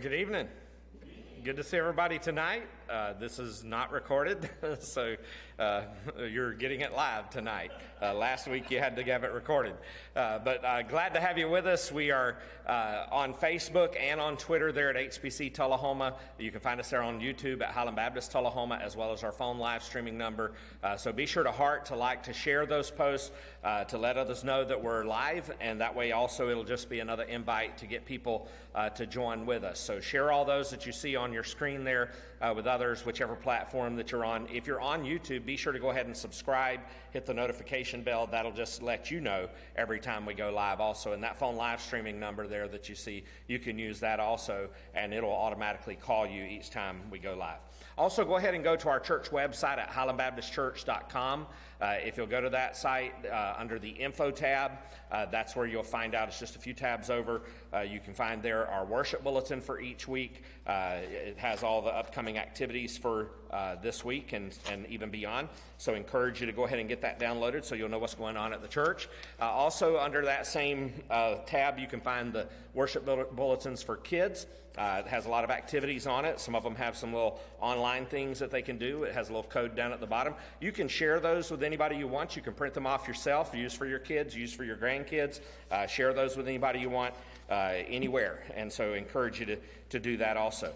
Well, good evening. Good to see everybody tonight. Uh, this is not recorded, so uh, you're getting it live tonight. Uh, last week you had to have it recorded. Uh, but uh, glad to have you with us. We are uh, on Facebook and on Twitter there at HBC Tullahoma. You can find us there on YouTube at Highland Baptist Tullahoma, as well as our phone live streaming number. so be sure to heart, to like, to share those posts, to let others know that we're live, and that way also it'll just be another invite to get people to join with us. So share all those that you see on your screen there with others, whichever platform that you're on. If you're on YouTube, be sure to go ahead and subscribe, hit the notification bell. That'll just let you know every time we go live, also. And that phone live streaming number there that you see, you can use that also, and it'll automatically call you each time we go live. Also, go ahead and go to our church website at highlandbaptistchurch.com. Uh, if you'll go to that site uh, under the info tab, uh, that's where you'll find out. It's just a few tabs over. Uh, you can find there our worship bulletin for each week. Uh, it has all the upcoming activities for this week and, and even beyond. So, encourage you to go ahead and get that downloaded so you'll know what's going on at the church. also, under that same tab, you can find the worship bulletins for kids. Uh, it has a lot of activities on it. Some of them have some little online things that they can do. It has a little code down at the bottom. You can share those with anybody you want. You can print them off yourself, use for your kids, use for your grandkids. Uh, share those with anybody you want uh, anywhere. And so, encourage you to, to do that also.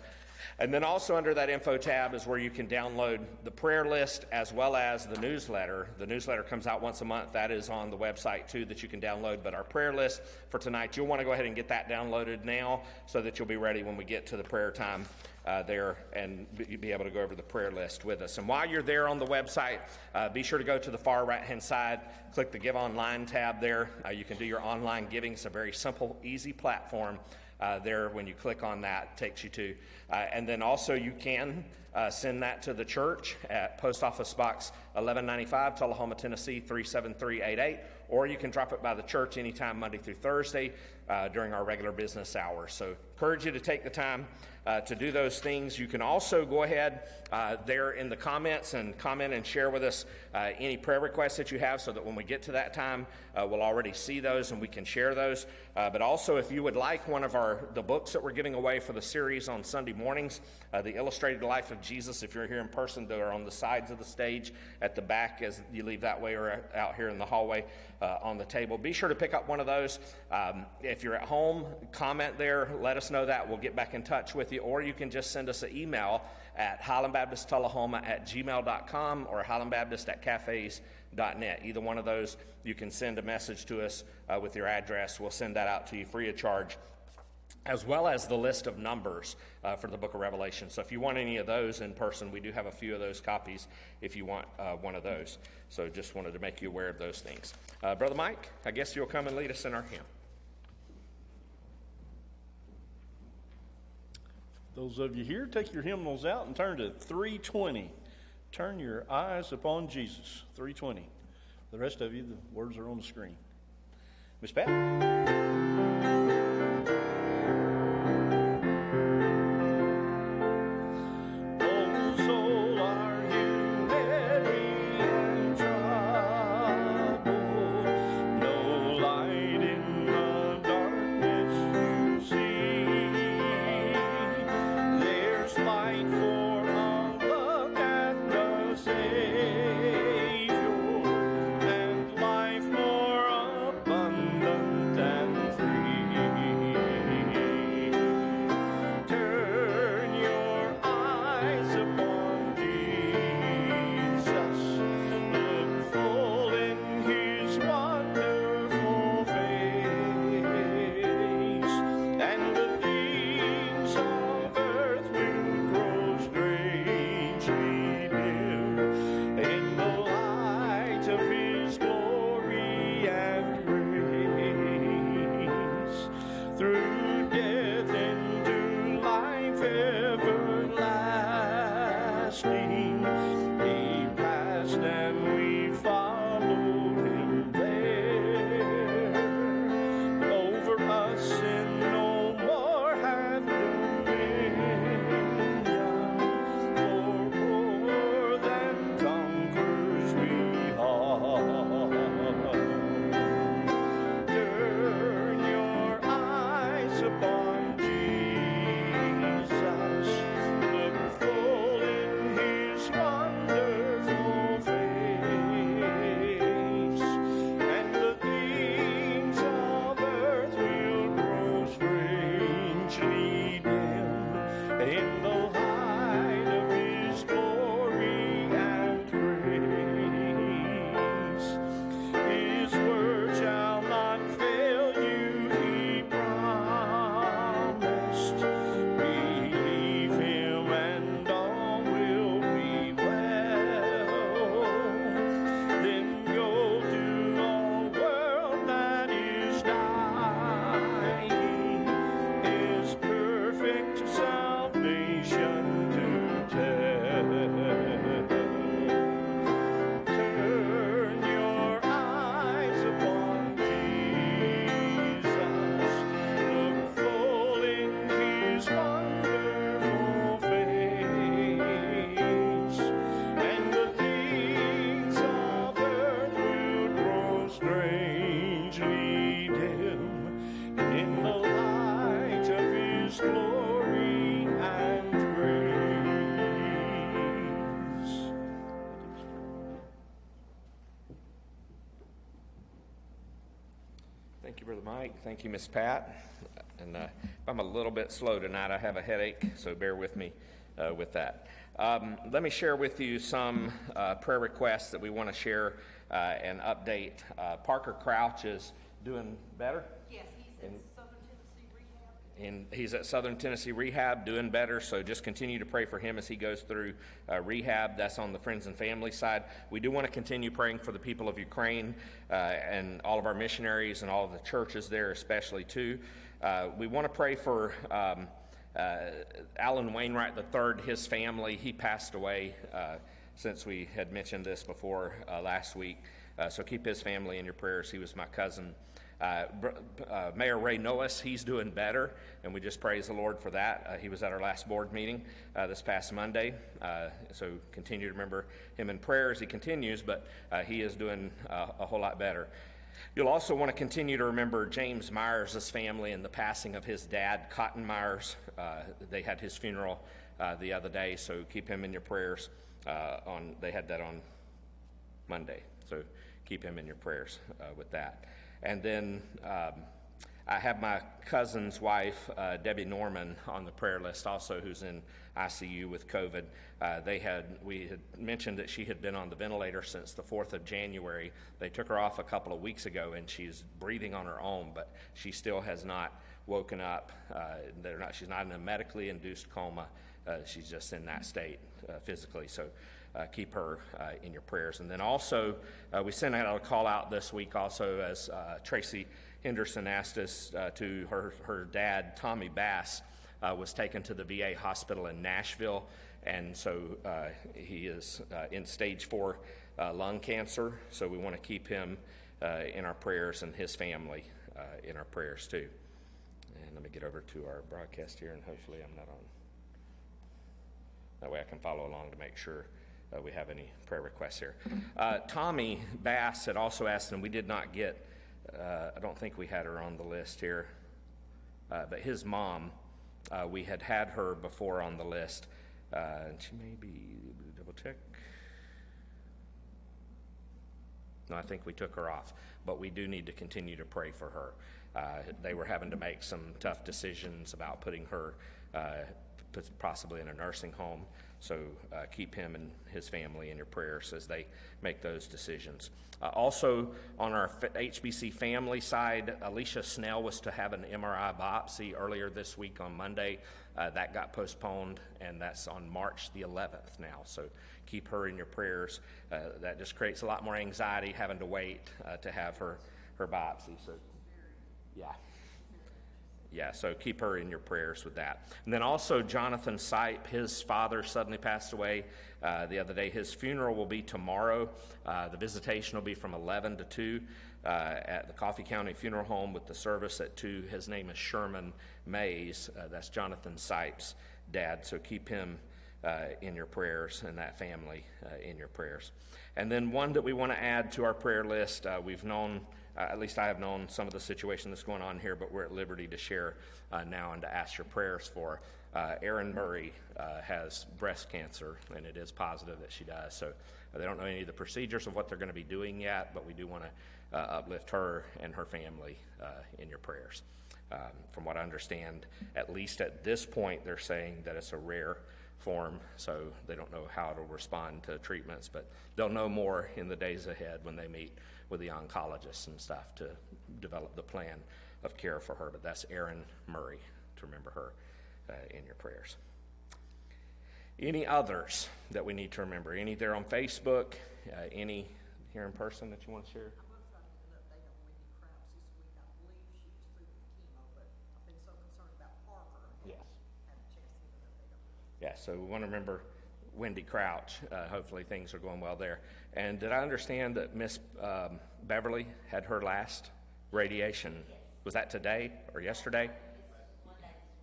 And then also under that info tab is where you can download the prayer list as well as the newsletter. The newsletter comes out once a month. That is on the website too that you can download. But our prayer list for tonight, you'll want to go ahead and get that downloaded now so that you'll be ready when we get to the prayer time uh, there and be able to go over the prayer list with us. And while you're there on the website, uh, be sure to go to the far right hand side, click the Give Online tab there. Uh, you can do your online giving. It's a very simple, easy platform. Uh, there, when you click on that, takes you to. Uh, and then also, you can uh, send that to the church at Post Office Box 1195, Tullahoma, Tennessee 37388, or you can drop it by the church anytime Monday through Thursday uh, during our regular business hours. So, encourage you to take the time uh, to do those things. You can also go ahead uh, there in the comments and comment and share with us uh, any prayer requests that you have so that when we get to that time, uh, we'll already see those and we can share those. Uh, but also, if you would like one of our the books that we're giving away for the series on Sunday mornings, the Illustrated Life of Jesus, if you're here in person, they're on the sides of the stage at the back as you leave that way or out here in the hallway on the table. Be sure to pick up one of those. Um, if you're at home, comment there, let us know that. We'll get back in touch with you, or you can just send us an email at highlandbaptisttullahoma at gmail.com or highlandbaptist at cafes.net. Either one of those, you can send a message to us uh, with your address. We'll send that out to you free of charge as well as the list of numbers uh, for the book of Revelation. So if you want any of those in person, we do have a few of those copies if you want uh, one of those. So just wanted to make you aware of those things. Uh, Brother Mike, I guess you'll come and lead us in our hymn. Those of you here, take your hymnals out and turn to 320. Turn your eyes upon Jesus. 320. The rest of you, the words are on the screen. Miss Pat? Thank you, Brother Mike. Thank you, Miss Pat. And uh, if I'm a little bit slow tonight, I have a headache, so bear with me uh, with that. Um, let me share with you some uh, prayer requests that we want to share uh, and update. Uh, Parker Crouch is doing better. Yes, he's in Southern Tennessee Rehab. And he's at Southern Tennessee Rehab doing better, so just continue to pray for him as he goes through uh, rehab. That's on the friends and family side. We do want to continue praying for the people of Ukraine uh, and all of our missionaries and all of the churches there, especially too. Uh, we want to pray for um, uh, Alan Wainwright III, his family. He passed away uh, since we had mentioned this before uh, last week. So keep his family in your prayers. He was my cousin. Uh, uh, Mayor Ray Knowis, he's doing better, and we just praise the Lord for that. Uh, he was at our last board meeting uh, this past Monday, so continue to remember him in prayer as he continues, but he is doing a whole lot better. You'll also want to continue to remember James Myers' family and the passing of his dad, Cotton Myers. Uh, they had his funeral uh, the other day, so keep him in your prayers. Uh, on they had that on Monday, so keep him in your prayers with that. And then um, I have my cousin's wife, uh, Debbie Norman, on the prayer list also, who's in ICU with COVID. Uh, they had we had mentioned that she had been on the ventilator since the 4th of January. They took her off a couple of weeks ago, and she's breathing on her own, but she still has not woken up. Uh, they're not. She's not in a medically induced coma. Uh, she's just in that state uh, physically. So uh, keep her uh, in your prayers. And then also, uh, we sent out a call out this week also as uh, Tracy Henderson asked us uh, to her, her dad, Tommy Bass, was taken to the VA hospital in Nashville. And so he is in stage four lung cancer. So we want to keep him in our prayers and his family in our prayers too. And let me get over to our broadcast here, and hopefully I'm not on. That way I can follow along to make sure uh, we have any prayer requests here. Uh, Tommy Bass had also asked, and we did not get, uh, I don't think we had her on the list here, uh, but his mom, uh, we had had her before on the list. Uh, and she may be, double check. No, I think we took her off, but we do need to continue to pray for her. They were having to make some tough decisions about putting her possibly in a nursing home. So uh, keep him and his family in your prayers as they make those decisions. Uh, also, on our HBC family side, Alicia Snell was to have an MRI biopsy earlier this week on Monday. Uh, that got postponed, and that's on March the 11th now. So keep her in your prayers. Uh, that just creates a lot more anxiety having to wait uh, to have her, her biopsy. So, yeah. Yeah, so keep her in your prayers with that. And then also, Jonathan Sipe, his father suddenly passed away uh, the other day. His funeral will be tomorrow. Uh, the visitation will be from 11 to 2 uh, at the Coffee County Funeral Home with the service at 2. His name is Sherman Mays. Uh, that's Jonathan Sipe's dad, so keep him uh, in your prayers and that family uh, in your prayers. And then one that we want to add to our prayer list, we've known, uh, at least I have known some of the situation that's going on here, but we're at liberty to share uh, now and to ask your prayers for. Uh, Erin Murray uh, has breast cancer, and it is positive that she does. So uh, they don't know any of the procedures of what they're going to be doing yet, but we do want to uh, uplift her and her family in your prayers. Um, from what I understand, at least at this point, they're saying that it's a rare form, so they don't know how it'll respond to treatments, but they'll know more in the days ahead when they meet with the oncologists and stuff to develop the plan of care for her. But that's Erin Murray, to remember her uh, in your prayers. Any others that we need to remember? Any there on Facebook? Uh, any here in person that you want to share? I was trying to get an update on Wendy Crouch this week. I believe she was through with chemo, but I've been so concerned about Parker. I Yes. haven't had a chance to get an update on her. Yeah, so we want to remember Wendy Crouch. Uh, hopefully things are going well there. And did I understand that Miss um, Beverly had her last radiation? Was that today or yesterday?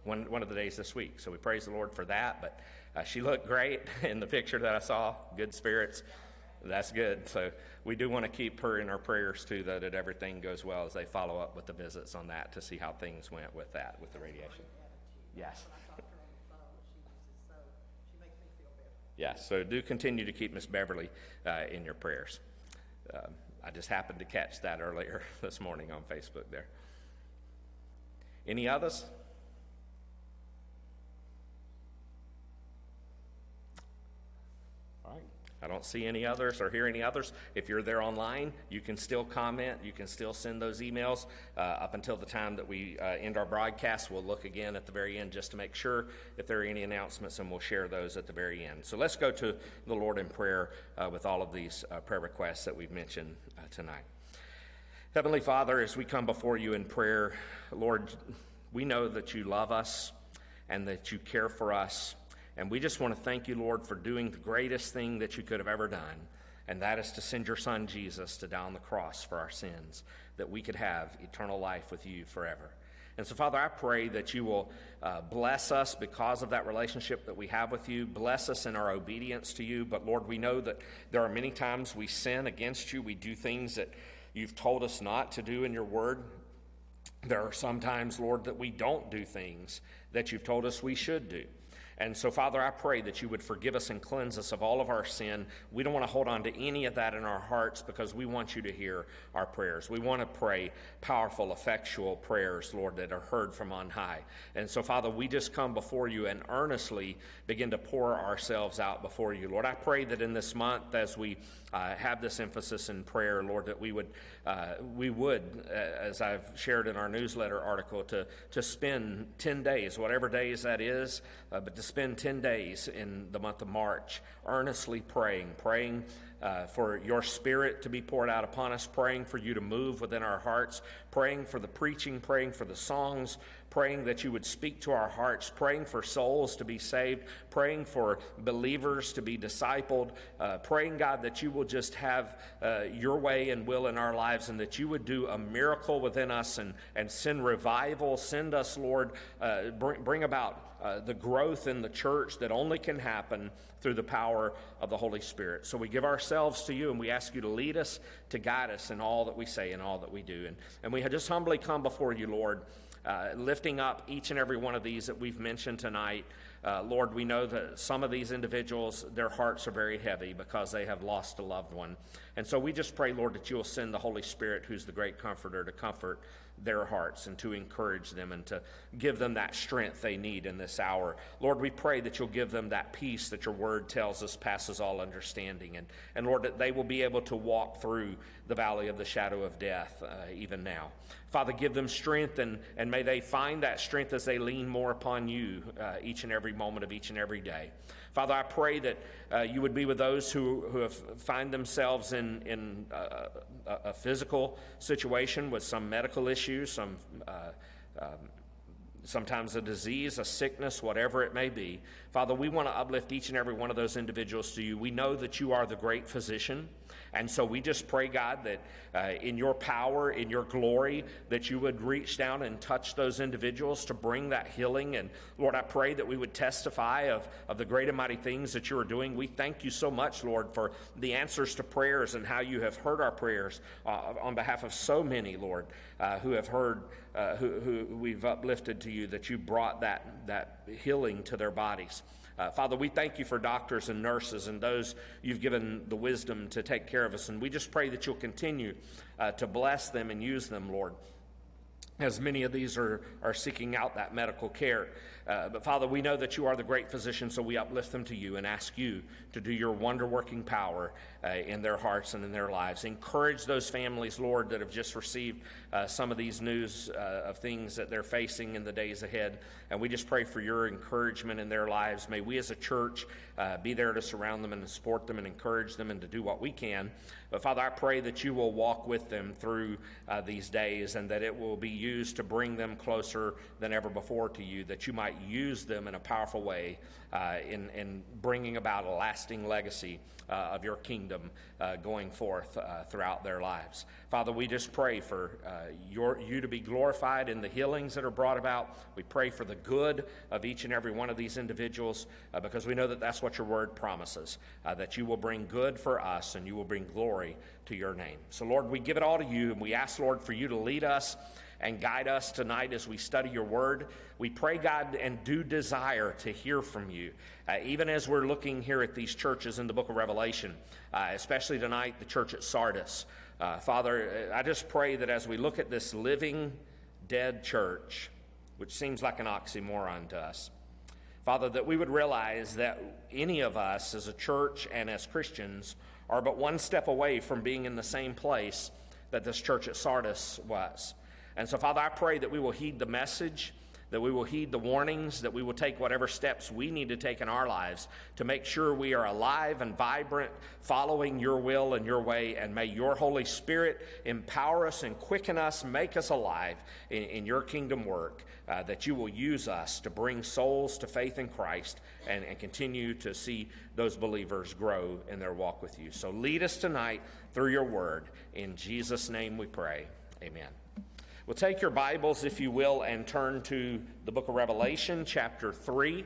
One, one of the days this week. So we praise the Lord for that. But uh, she looked great in the picture that I saw. Good spirits. That's good. So we do want to keep her in our prayers too, though, that everything goes well as they follow up with the visits on that to see how things went with that, with the radiation. Yes. When I talked to her on the phone, she was just so, she makes me Yes. So do continue to keep Miss Beverly uh, in your prayers. Um, I just happened to catch that earlier this morning on Facebook there. Any others? All right. I don't see any others or hear any others. If you're there online, you can still comment. You can still send those emails uh, up until the time that we uh, end our broadcast. We'll look again at the very end just to make sure if there are any announcements, and we'll share those at the very end. So let's go to the Lord in prayer uh, with all of these uh, prayer requests that we've mentioned uh, tonight. Heavenly Father, as we come before you in prayer, Lord, we know that you love us and that you care for us. And we just want to thank you, Lord, for doing the greatest thing that you could have ever done, and that is to send your Son Jesus to die on the cross for our sins, that we could have eternal life with you forever. And so, Father, I pray that you will uh, bless us because of that relationship that we have with you. Bless us in our obedience to you. But, Lord, we know that there are many times we sin against you. We do things that you've told us not to do in your word. There are sometimes, Lord, that we don't do things that you've told us we should do. And so, Father, I pray that you would forgive us and cleanse us of all of our sin. We don't want to hold on to any of that in our hearts because we want you to hear our prayers. We want to pray powerful, effectual prayers, Lord, that are heard from on high. And so, Father, we just come before you and earnestly begin to pour ourselves out before you. Lord, I pray that in this month, as we uh, have this emphasis in prayer, Lord, that we would, uh, we would, uh, as I've shared in our newsletter article, to, to spend 10 days, whatever days that is, uh, but to spend 10 days in the month of March earnestly praying, praying uh, for your spirit to be poured out upon us, praying for you to move within our hearts, praying for the preaching, praying for the songs, praying that you would speak to our hearts, praying for souls to be saved, praying for believers to be discipled, uh, praying, God, that you will just have uh, your way and will in our lives and that you would do a miracle within us and, and send revival. Send us, Lord, uh, bring, bring about uh, the growth in the church that only can happen through the power of the Holy Spirit. So we give ourselves to you and we ask you to lead us, to guide us in all that we say and all that we do. And, and we just humbly come before you, Lord, uh, lifting up each and every one of these that we've mentioned tonight. Uh, Lord, we know that some of these individuals, their hearts are very heavy because they have lost a loved one. And so we just pray, Lord, that you will send the Holy Spirit, who's the great comforter, to comfort their hearts and to encourage them and to give them that strength they need in this hour. Lord, we pray that you'll give them that peace that your word tells us passes all understanding. And, and Lord, that they will be able to walk through the valley of the shadow of death uh, even now. Father, give them strength and, and may they find that strength as they lean more upon you uh, each and every moment of each and every day. Father, I pray that uh, you would be with those who, who have, find themselves in, in uh, a, a, physical situation with some medical issues, some, uh, um, sometimes a disease, a sickness, whatever it may be. Father, we want to uplift each and every one of those individuals to you. We know that you are the great physician. And so we just pray, God, that uh, in your power, in your glory, that you would reach down and touch those individuals to bring that healing. And Lord, I pray that we would testify of, of the great and mighty things that you are doing. We thank you so much, Lord, for the answers to prayers and how you have heard our prayers uh, on behalf of so many, Lord, uh, who have heard, uh, who, who we've uplifted to you, that you brought that, that healing to their bodies. Uh, Father, we thank you for doctors and nurses and those you've given the wisdom to take care of us. And we just pray that you'll continue uh, to bless them and use them, Lord, as many of these are, are seeking out that medical care. Uh, but Father, we know that you are the great physician, so we uplift them to you and ask you to do your wonder working power uh, in their hearts and in their lives. Encourage those families, Lord, that have just received uh, some of these news uh, of things that they're facing in the days ahead. And we just pray for your encouragement in their lives. May we as a church uh, be there to surround them and support them and encourage them and to do what we can. But Father, I pray that you will walk with them through uh, these days and that it will be used to bring them closer than ever before to you, that you might use them in a powerful way uh, in, in bringing about a lasting legacy of your kingdom kingdom uh, going forth uh, throughout their lives. Father, we just pray for uh, your, you to be glorified in the healings that are brought about. We pray for the good of each and every one of these individuals uh, because we know that that's what your word promises, uh, that you will bring good for us and you will bring glory to your name. So, Lord, we give it all to you and we ask, Lord, for you to lead us and guide us tonight as we study your word. We pray, God, and do desire to hear from you, uh, even as we're looking here at these churches in the book of Revelation, uh, especially tonight, the church at Sardis. Uh, Father, uh, I just pray that as we look at this living, dead church, which seems like an oxymoron to us, Father, that we would realize that any of us as a church and as Christians are but one step away from being in the same place that this church at Sardis was. And so, Father, I pray that we will heed the message, that we will heed the warnings, that we will take whatever steps we need to take in our lives to make sure we are alive and vibrant, following your will and your way. And may your Holy Spirit empower us and quicken us, make us alive in, in your kingdom work, uh, that you will use us to bring souls to faith in Christ and, and continue to see those believers grow in their walk with you. So lead us tonight through your word. In Jesus' name we pray. Amen. Well, take your Bibles, if you will, and turn to the book of Revelation, chapter 3.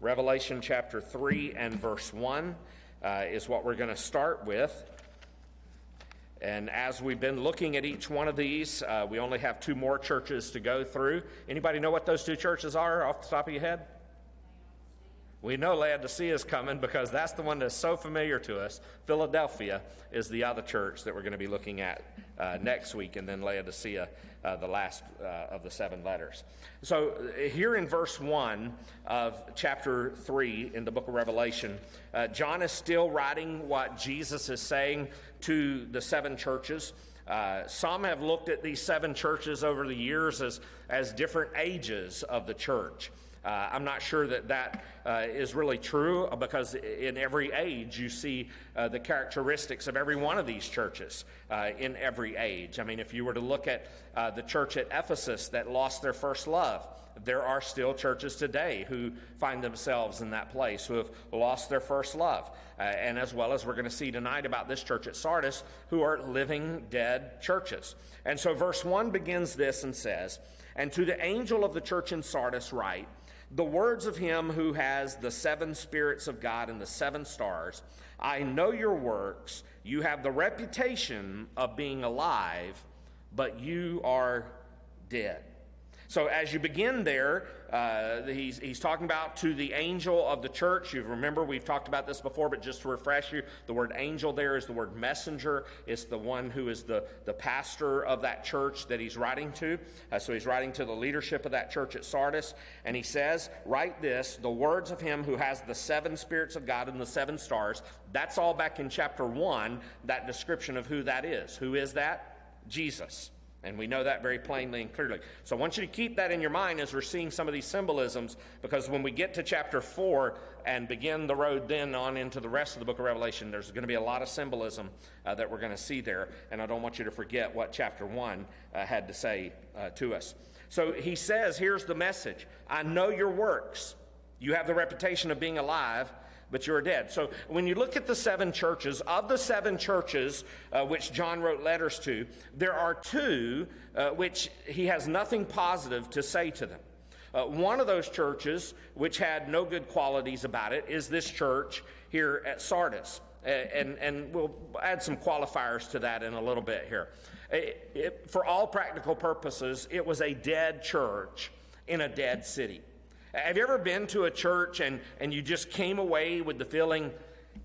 Revelation chapter 3 and verse 1 uh, is what we're going to start with. And as we've been looking at each one of these, uh, we only have two more churches to go through. Anybody know what those two churches are off the top of your head? We know Laodicea is coming because that's the one that's so familiar to us. Philadelphia is the other church that we're going to be looking at uh, next week, and then Laodicea, uh, the last uh, of the seven letters. So, uh, here in verse 1 of chapter 3 in the book of Revelation, uh, John is still writing what Jesus is saying to the seven churches. Uh, some have looked at these seven churches over the years as, as different ages of the church. Uh, I'm not sure that that uh, is really true because in every age you see uh, the characteristics of every one of these churches uh, in every age. I mean, if you were to look at uh, the church at Ephesus that lost their first love, there are still churches today who find themselves in that place, who have lost their first love. Uh, and as well as we're going to see tonight about this church at Sardis, who are living dead churches. And so verse 1 begins this and says, And to the angel of the church in Sardis write, the words of him who has the seven spirits of God and the seven stars I know your works. You have the reputation of being alive, but you are dead. So, as you begin there, uh, he's, he's talking about to the angel of the church. You remember we've talked about this before, but just to refresh you, the word angel there is the word messenger. It's the one who is the, the pastor of that church that he's writing to. Uh, so, he's writing to the leadership of that church at Sardis. And he says, Write this the words of him who has the seven spirits of God and the seven stars. That's all back in chapter 1, that description of who that is. Who is that? Jesus. And we know that very plainly and clearly. So I want you to keep that in your mind as we're seeing some of these symbolisms, because when we get to chapter 4 and begin the road then on into the rest of the book of Revelation, there's going to be a lot of symbolism uh, that we're going to see there. And I don't want you to forget what chapter 1 uh, had to say uh, to us. So he says, Here's the message I know your works. You have the reputation of being alive but you're dead. So when you look at the seven churches, of the seven churches uh, which John wrote letters to, there are two uh, which he has nothing positive to say to them. Uh, one of those churches, which had no good qualities about it, is this church here at Sardis. and, and we'll add some qualifiers to that in a little bit here. It, it, for all practical purposes, it was a dead church in a dead city. Have you ever been to a church and, and you just came away with the feeling,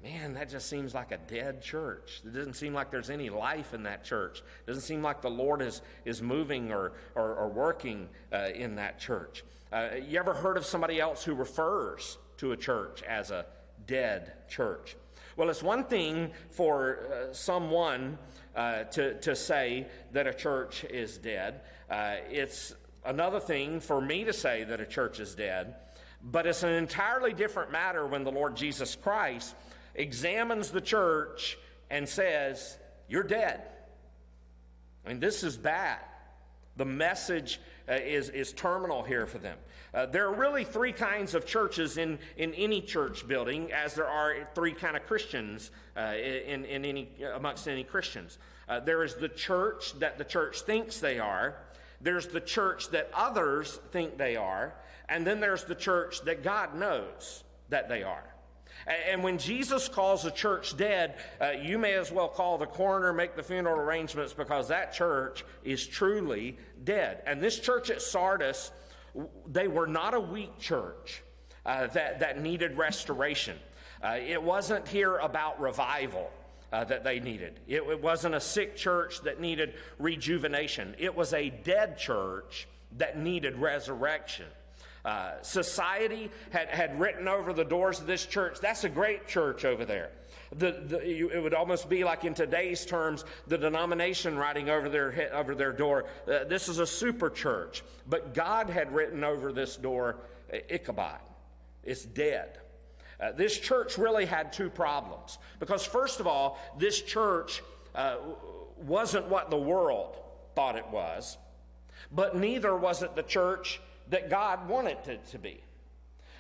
man, that just seems like a dead church. It doesn't seem like there's any life in that church. It doesn't seem like the Lord is, is moving or, or, or working uh, in that church. Uh, you ever heard of somebody else who refers to a church as a dead church? Well, it's one thing for uh, someone uh, to, to say that a church is dead. Uh, it's another thing for me to say that a church is dead, but it's an entirely different matter when the Lord Jesus Christ examines the church and says, You're dead. I mean, this is bad. The message uh, is, is terminal here for them. Uh, there are really three kinds of churches in, in any church building, as there are three kind of Christians uh, in, in any, amongst any Christians. Uh, there is the church that the church thinks they are, there's the church that others think they are, and then there's the church that God knows that they are. And when Jesus calls a church dead, uh, you may as well call the coroner, make the funeral arrangements, because that church is truly dead. And this church at Sardis, they were not a weak church uh, that, that needed restoration. Uh, it wasn't here about revival. Uh, that they needed. It, it wasn't a sick church that needed rejuvenation. It was a dead church that needed resurrection. Uh, society had, had written over the doors of this church, that's a great church over there. The, the, it would almost be like in today's terms, the denomination writing over their, over their door, uh, this is a super church. But God had written over this door, uh, Ichabod. It's dead. Uh, this church really had two problems. Because, first of all, this church uh, wasn't what the world thought it was, but neither was it the church that God wanted it to be.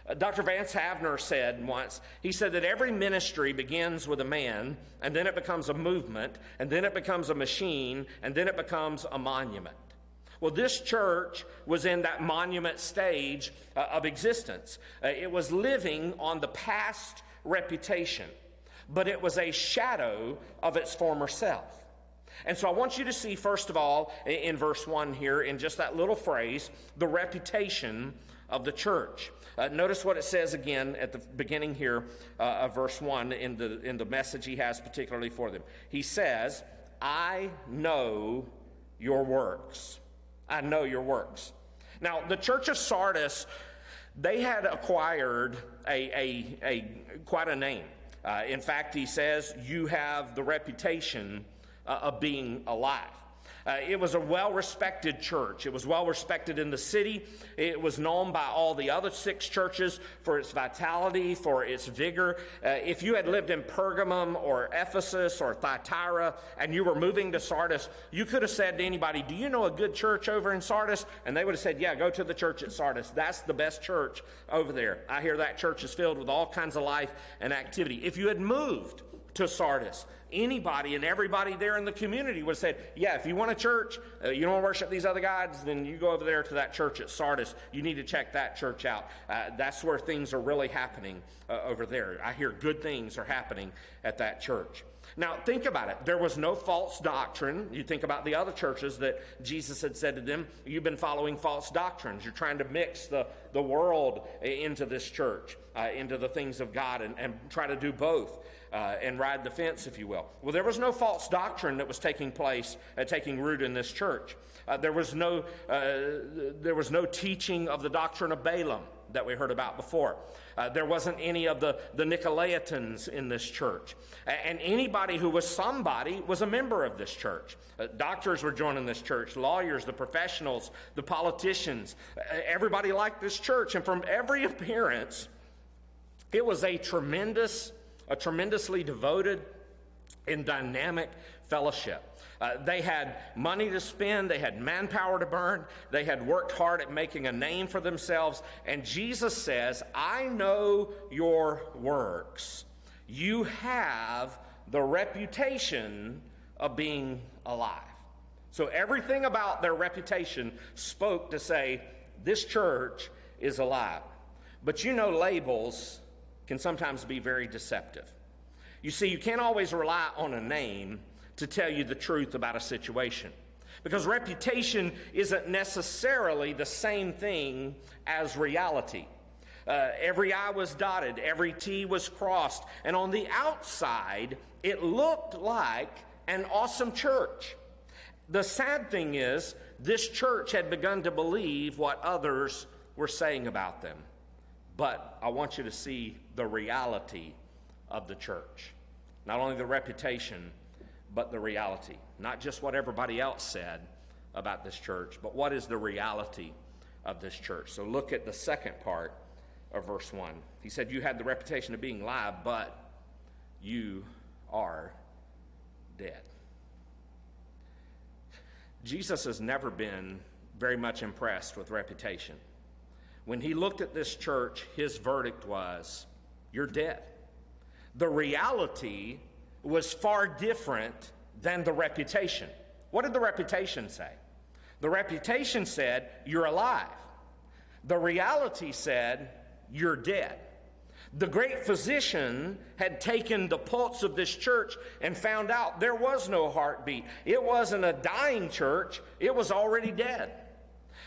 Uh, Dr. Vance Havner said once, he said that every ministry begins with a man, and then it becomes a movement, and then it becomes a machine, and then it becomes a monument. Well, this church was in that monument stage uh, of existence. Uh, it was living on the past reputation, but it was a shadow of its former self. And so I want you to see, first of all, in verse 1 here, in just that little phrase, the reputation of the church. Uh, notice what it says again at the beginning here uh, of verse 1 in the, in the message he has particularly for them. He says, I know your works. I know your works. Now, the church of Sardis, they had acquired a, a, a quite a name. Uh, in fact, he says, You have the reputation uh, of being alive. Uh, it was a well respected church. It was well respected in the city. It was known by all the other six churches for its vitality, for its vigor. Uh, if you had lived in Pergamum or Ephesus or Thyatira and you were moving to Sardis, you could have said to anybody, Do you know a good church over in Sardis? And they would have said, Yeah, go to the church at Sardis. That's the best church over there. I hear that church is filled with all kinds of life and activity. If you had moved to Sardis, anybody and everybody there in the community would have said, Yeah, if you want a church, uh, you don't worship these other gods, then you go over there to that church at Sardis. You need to check that church out. Uh, that's where things are really happening uh, over there. I hear good things are happening at that church. Now, think about it. There was no false doctrine. You think about the other churches that Jesus had said to them, You've been following false doctrines. You're trying to mix the, the world into this church, uh, into the things of God, and, and try to do both uh, and ride the fence, if you will. Well, there was no false doctrine that was taking place, uh, taking root in this church. Uh, there, was no, uh, there was no teaching of the doctrine of Balaam that we heard about before. Uh, there wasn't any of the, the Nicolaitans in this church. And anybody who was somebody was a member of this church. Uh, doctors were joining this church, lawyers, the professionals, the politicians. Everybody liked this church. And from every appearance, it was a tremendous a tremendously devoted and dynamic fellowship. Uh, they had money to spend, they had manpower to burn, they had worked hard at making a name for themselves. And Jesus says, I know your works. You have the reputation of being alive. So everything about their reputation spoke to say, this church is alive. But you know, labels can sometimes be very deceptive. You see, you can't always rely on a name to tell you the truth about a situation. Because reputation isn't necessarily the same thing as reality. Uh, every I was dotted, every T was crossed, and on the outside, it looked like an awesome church. The sad thing is, this church had begun to believe what others were saying about them. But I want you to see the reality of the church. Not only the reputation, but the reality. Not just what everybody else said about this church, but what is the reality of this church. So look at the second part of verse 1. He said, You had the reputation of being live, but you are dead. Jesus has never been very much impressed with reputation. When he looked at this church, his verdict was, You're dead. The reality was far different than the reputation. What did the reputation say? The reputation said, You're alive. The reality said, You're dead. The great physician had taken the pulse of this church and found out there was no heartbeat. It wasn't a dying church, it was already dead.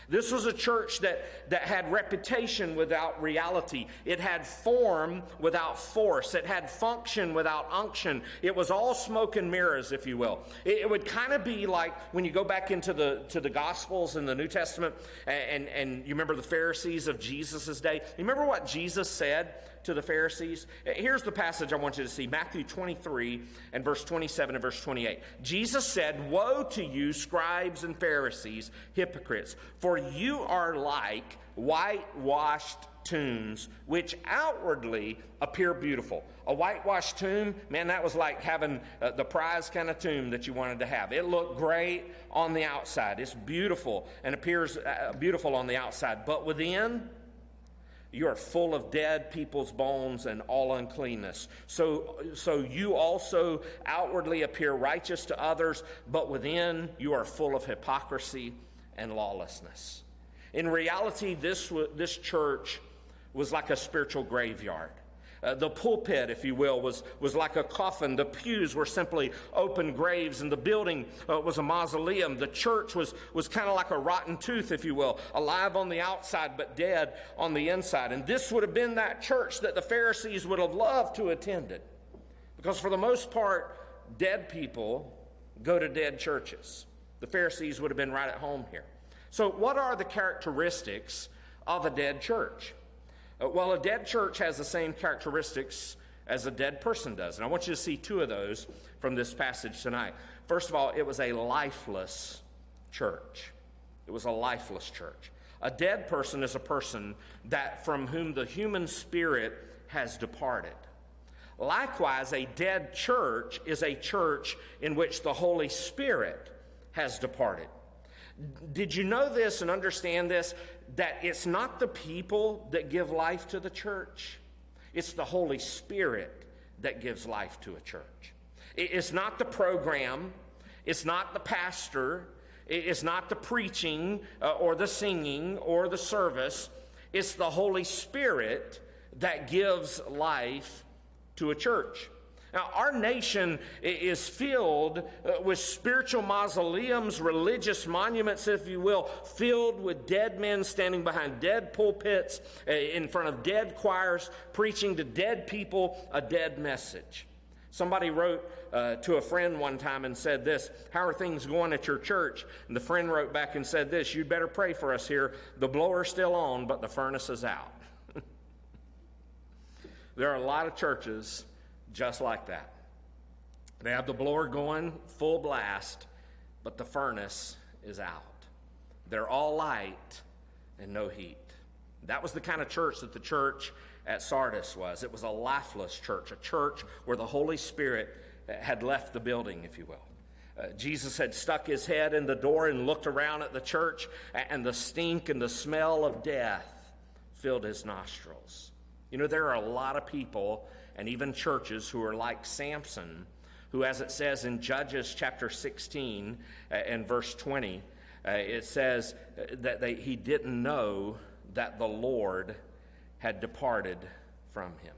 This was a church that, that had reputation without reality. It had form without force. It had function without unction. It was all smoke and mirrors, if you will. It, it would kind of be like when you go back into the, to the Gospels in the New Testament, and, and you remember the Pharisees of Jesus' day. You remember what Jesus said to the Pharisees? Here's the passage I want you to see Matthew 23 and verse 27 and verse 28. Jesus said, Woe to you, scribes and Pharisees, hypocrites, for you are like whitewashed tombs, which outwardly appear beautiful. A whitewashed tomb, man, that was like having uh, the prize kind of tomb that you wanted to have. It looked great on the outside, it's beautiful and appears uh, beautiful on the outside, but within, you are full of dead people's bones and all uncleanness. So, so you also outwardly appear righteous to others, but within you are full of hypocrisy and lawlessness. In reality, this, this church was like a spiritual graveyard. Uh, the pulpit, if you will, was, was like a coffin. The pews were simply open graves, and the building uh, was a mausoleum. The church was, was kind of like a rotten tooth, if you will, alive on the outside but dead on the inside. And this would have been that church that the Pharisees would have loved to attend it. Because for the most part, dead people go to dead churches. The Pharisees would have been right at home here. So, what are the characteristics of a dead church? Uh, well, a dead church has the same characteristics as a dead person does. And I want you to see two of those from this passage tonight. First of all, it was a lifeless church. It was a lifeless church. A dead person is a person that from whom the human spirit has departed. Likewise, a dead church is a church in which the Holy Spirit has departed. Did you know this and understand this? That it's not the people that give life to the church, it's the Holy Spirit that gives life to a church. It's not the program, it's not the pastor, it's not the preaching uh, or the singing or the service. It's the Holy Spirit that gives life to a church. Now, our nation is filled uh, with spiritual mausoleums, religious monuments, if you will, filled with dead men standing behind dead pulpits, uh, in front of dead choirs, preaching to dead people a dead message. Somebody wrote uh, to a friend one time and said this How are things going at your church? And the friend wrote back and said this You'd better pray for us here. The blower's still on, but the furnace is out. there are a lot of churches just like that. They have the blower going full blast, but the furnace is out. They're all light and no heat. That was the kind of church that the church at Sardis was. It was a lifeless church, a church where the Holy Spirit had left the building, if you will. Uh, Jesus had stuck his head in the door and looked around at the church, and the stink and the smell of death filled his nostrils. You know, there are a lot of people and even churches who are like Samson, who, as it says in Judges chapter 16 uh, and verse 20, uh, it says uh, that they, he didn't know that the Lord had departed from him.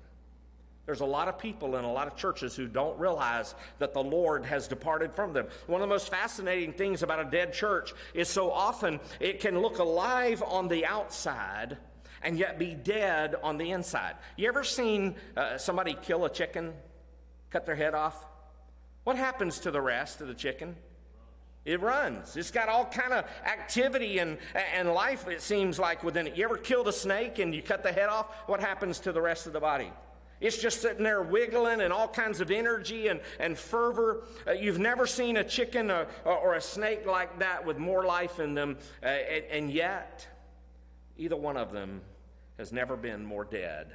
There's a lot of people in a lot of churches who don't realize that the Lord has departed from them. One of the most fascinating things about a dead church is so often it can look alive on the outside, and yet be dead on the inside. You ever seen uh, somebody kill a chicken, cut their head off? What happens to the rest of the chicken? It runs. It's got all kind of activity and, and life, it seems like, within it. You ever killed a snake and you cut the head off? What happens to the rest of the body? It's just sitting there wiggling and all kinds of energy and, and fervor. Uh, you've never seen a chicken or, or, a snake like that with more life in them. Uh, and, and yet, Either one of them has never been more dead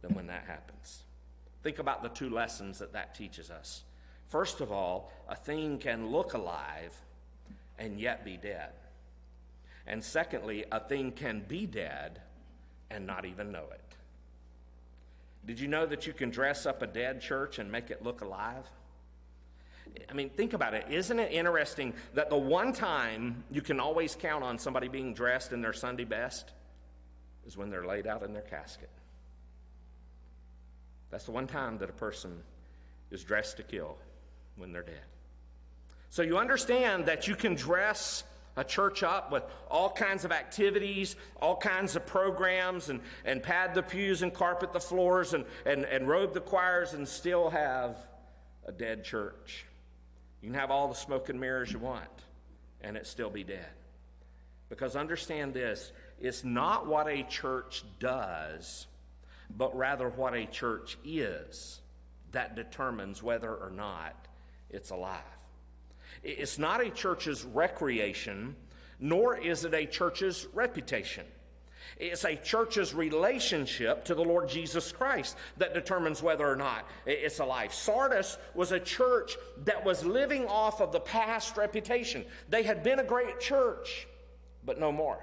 than when that happens. Think about the two lessons that that teaches us. First of all, a thing can look alive and yet be dead. And secondly, a thing can be dead and not even know it. Did you know that you can dress up a dead church and make it look alive? I mean, think about it. Isn't it interesting that the one time you can always count on somebody being dressed in their Sunday best is when they're laid out in their casket? That's the one time that a person is dressed to kill when they're dead. So you understand that you can dress a church up with all kinds of activities, all kinds of programs, and, and pad the pews and carpet the floors and, and, and robe the choirs and still have a dead church. You can have all the smoke and mirrors you want, and it still be dead. Because understand this it's not what a church does, but rather what a church is that determines whether or not it's alive. It's not a church's recreation, nor is it a church's reputation. It's a church's relationship to the Lord Jesus Christ that determines whether or not it's alive. Sardis was a church that was living off of the past reputation. They had been a great church, but no more.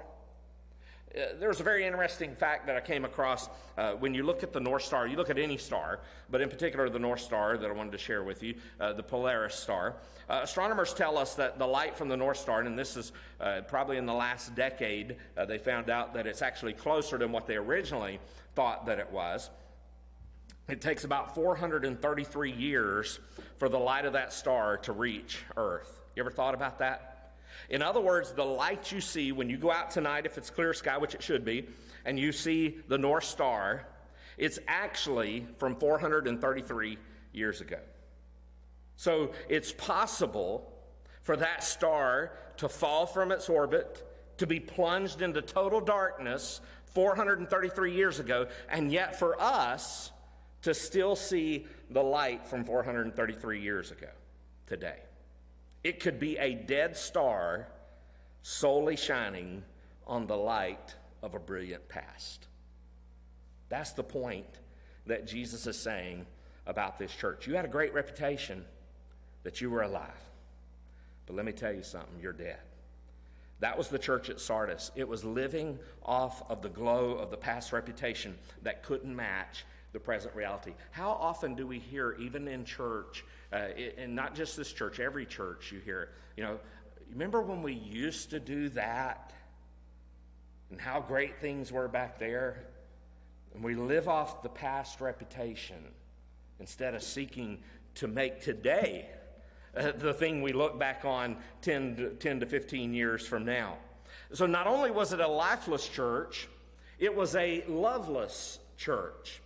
Uh, there's a very interesting fact that I came across uh, when you look at the North Star. You look at any star, but in particular the North Star that I wanted to share with you, uh, the Polaris star. Uh, astronomers tell us that the light from the North Star, and this is uh, probably in the last decade, they found out that it's actually closer than what they originally thought that it was. It takes about 433 years for the light of that star to reach Earth. You ever thought about that? In other words, the light you see when you go out tonight, if it's clear sky, which it should be, and you see the North Star, it's actually from 433 years ago. So it's possible for that star to fall from its orbit, to be plunged into total darkness 433 years ago, and yet for us to still see the light from 433 years ago today. It could be a dead star solely shining on the light of a brilliant past. That's the point that Jesus is saying about this church. You had a great reputation that you were alive. But let me tell you something you're dead. That was the church at Sardis. It was living off of the glow of the past reputation that couldn't match the present reality. How often do we hear, even in church, uh, and not just this church, every church you hear, you know, remember when we used to do that and how great things were back there? And we live off the past reputation instead of seeking to make today uh, the thing we look back on 10 to, 10 to 15 years from now. So not only was it a lifeless church, it was a loveless church.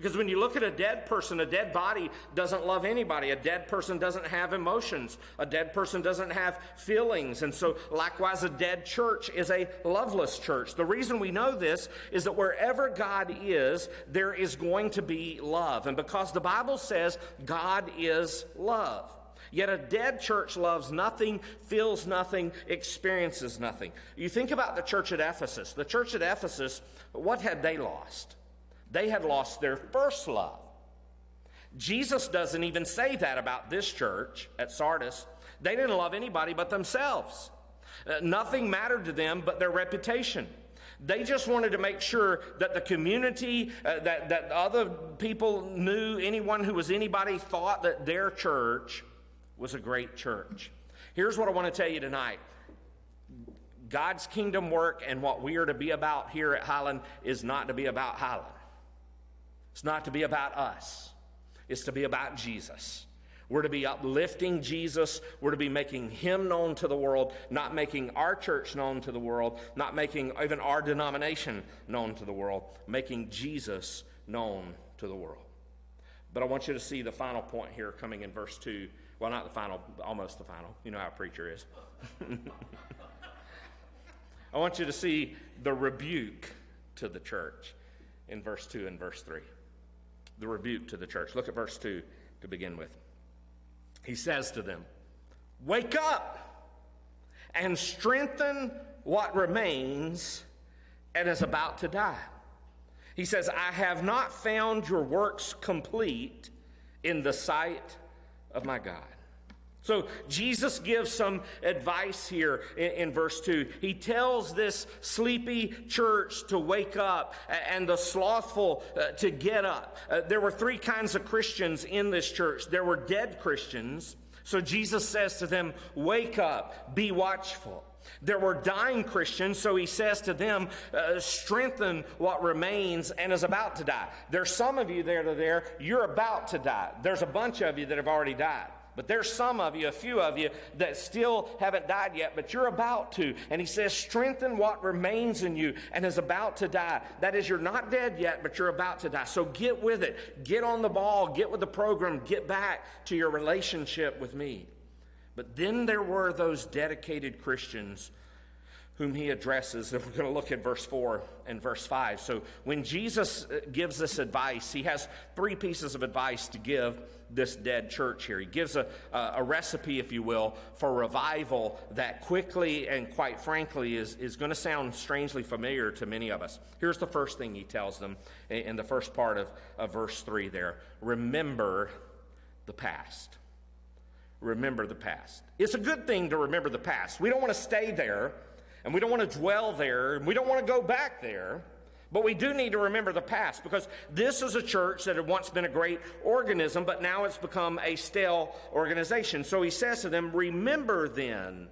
Because when you look at a dead person, a dead body doesn't love anybody. A dead person doesn't have emotions. A dead person doesn't have feelings. And so, likewise, a dead church is a loveless church. The reason we know this is that wherever God is, there is going to be love. And because the Bible says God is love. Yet a dead church loves nothing, feels nothing, experiences nothing. You think about the church at Ephesus. The church at Ephesus, what had they lost? They had lost their first love. Jesus doesn't even say that about this church at Sardis. They didn't love anybody but themselves. Uh, nothing mattered to them but their reputation. They just wanted to make sure that the community, uh, that, that other people knew, anyone who was anybody thought that their church was a great church. Here's what I want to tell you tonight God's kingdom work and what we are to be about here at Highland is not to be about Highland. It's not to be about us, it's to be about Jesus. We're to be uplifting Jesus. We're to be making him known to the world, not making our church known to the world, not making even our denomination known to the world, making Jesus known to the world. But I want you to see the final point here coming in verse 2. Well, not the final, almost the final. You know how a preacher is. I want you to see the rebuke to the church in verse 2 and verse 3 the rebuke to the church. Look at verse 2 to begin with. He says to them, Wake up and strengthen what remains and is about to die. He says, I have not found your works complete in the sight of my God. So Jesus gives some advice here in, in, verse 2. He tells this sleepy church to wake up and the slothful uh, to get up. Uh, there were three kinds of Christians in this church. There were dead Christians. So Jesus says to them, Wake up, be watchful. There were dying Christians, so he says to them, uh, strengthen what remains and is about to die. There's some of you there are there, you're about to die. There's a bunch of you that have already died. But there's some of you, a few of you, that still haven't died yet, but you're about to. And he says, strengthen what remains in you and is about to die. That is, you're not dead yet, but you're about to die. So get with it. Get on the ball. Get with the program. Get back to your relationship with me. But then there were those dedicated Christians whom he addresses. And we're going to look at verse 4 and verse 5. So when Jesus uh, gives this advice, he has three pieces of advice to give this dead church here. He gives a, a recipe, if you will, for revival that quickly and quite frankly is, is going to sound strangely familiar to many of us. Here's the first thing he tells them in the first part of, of verse 3 there remember the past remember the past. It's a good thing to remember the past. We don't want to stay there, and we don't want to dwell there, and we don't want to go back there. But we do need to remember the past because this is a church that had once been a great organism, but now it's become a stale organization. So he says to them, Remember then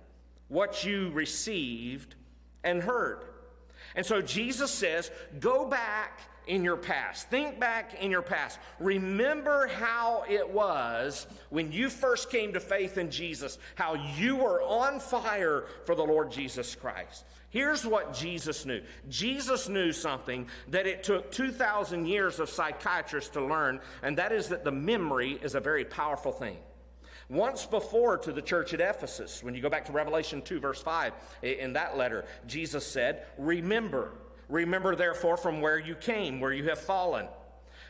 what you received and heard. And so Jesus says, Go back in your past. Think back in your past. Remember how it was when you first came to faith in Jesus, how you were on fire for the Lord Jesus Christ. Here's what Jesus knew Jesus knew something that it took 2,000 years of psychiatrists to learn, and that is that the memory is a very powerful thing. Once before to the church at Ephesus, when you go back to Revelation 2, verse 5, in that letter, Jesus said, Remember Remember, therefore, from where you came, where you have fallen.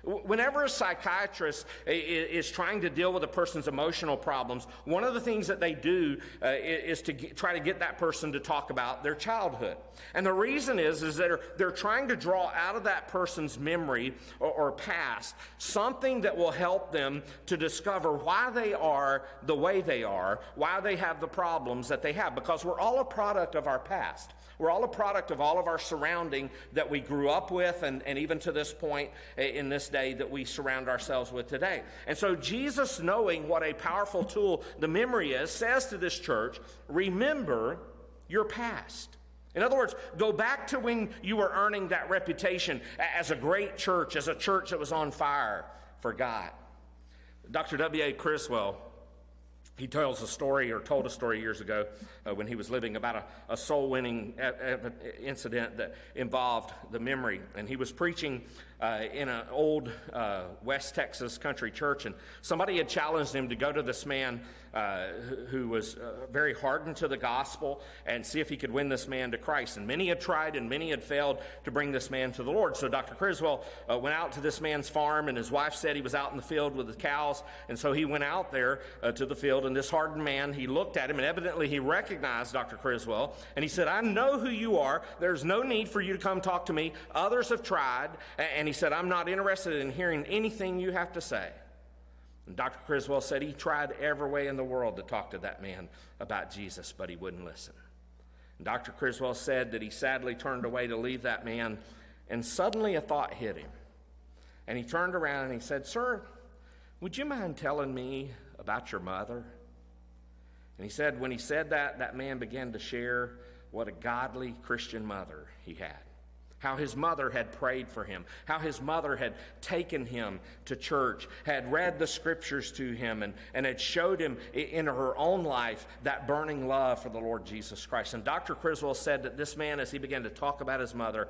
Whenever a psychiatrist is trying to deal with a person's emotional problems, one of the things that they do uh, is to try to get that person to talk about their childhood. And the reason is, is that they're, trying to draw out of that person's memory or, or past something that will help them to discover why they are the way they are, why they have the problems that they have, because we're all a product of our past. We're all a product of all of our surrounding that we grew up with, and, and even to this point in this day that we surround ourselves with today. And so, Jesus, knowing what a powerful tool the memory is, says to this church, Remember your past. In other words, go back to when you were earning that reputation as a great church, as a church that was on fire for God. Dr. W.A. Criswell he tells a story or told a story years ago uh, when he was living about a, a soul winning incident that involved the memory. And he was preaching uh, in an old uh, West Texas country church, and somebody had challenged him to go to this man uh, who was uh, very hardened to the gospel and see if he could win this man to Christ. And many had tried and many had failed to bring this man to the Lord. So Dr. Criswell uh, went out to this man's farm, and his wife said he was out in the field with the cows. And so he went out there uh, to the field, and this hardened man, he looked at him, and evidently he recognized Dr. Criswell. And he said, I know who you are. There's no need for you to come talk to me. Others have tried. And he said, I'm not interested in hearing anything you have to say. And Dr. Criswell said he tried every way in the world to talk to that man about Jesus, but he wouldn't listen. And Dr. Criswell said that he sadly turned away to leave that man, and suddenly a thought hit him. And he turned around and he said, Sir, would you mind telling me about your mother? And he said, when he said that, that man began to share what a godly Christian mother he had how his mother had prayed for him, how his mother had taken him to church, had read the scriptures to him, and, and had showed him in her own life that burning love for the Lord Jesus Christ. And Dr. Criswell said that this man, as he began to talk about his mother,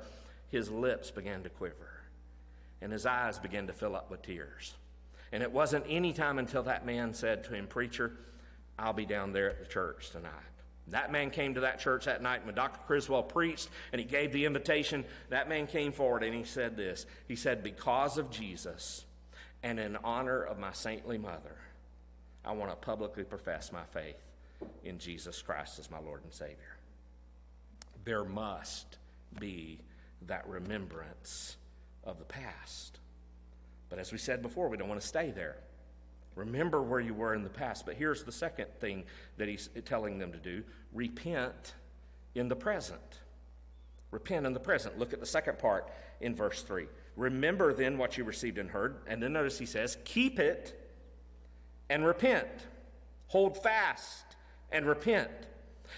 his lips began to quiver, and his eyes began to fill up with tears. And it wasn't any time until that man said to him, Preacher, I'll be down there at the church tonight. That man came to that church that night when Dr. Criswell preached and he gave the invitation. That man came forward and he said this He said, Because of Jesus and in honor of my saintly mother, I want to publicly profess my faith in Jesus Christ as my Lord and Savior. There must be that remembrance of the past. But as we said before, we don't want to stay there. Remember where you were in the past. But here's the second thing that he's telling them to do repent in the present. Repent in the present. Look at the second part in verse 3. Remember then what you received and heard. And then notice he says, keep it and repent. Hold fast and repent.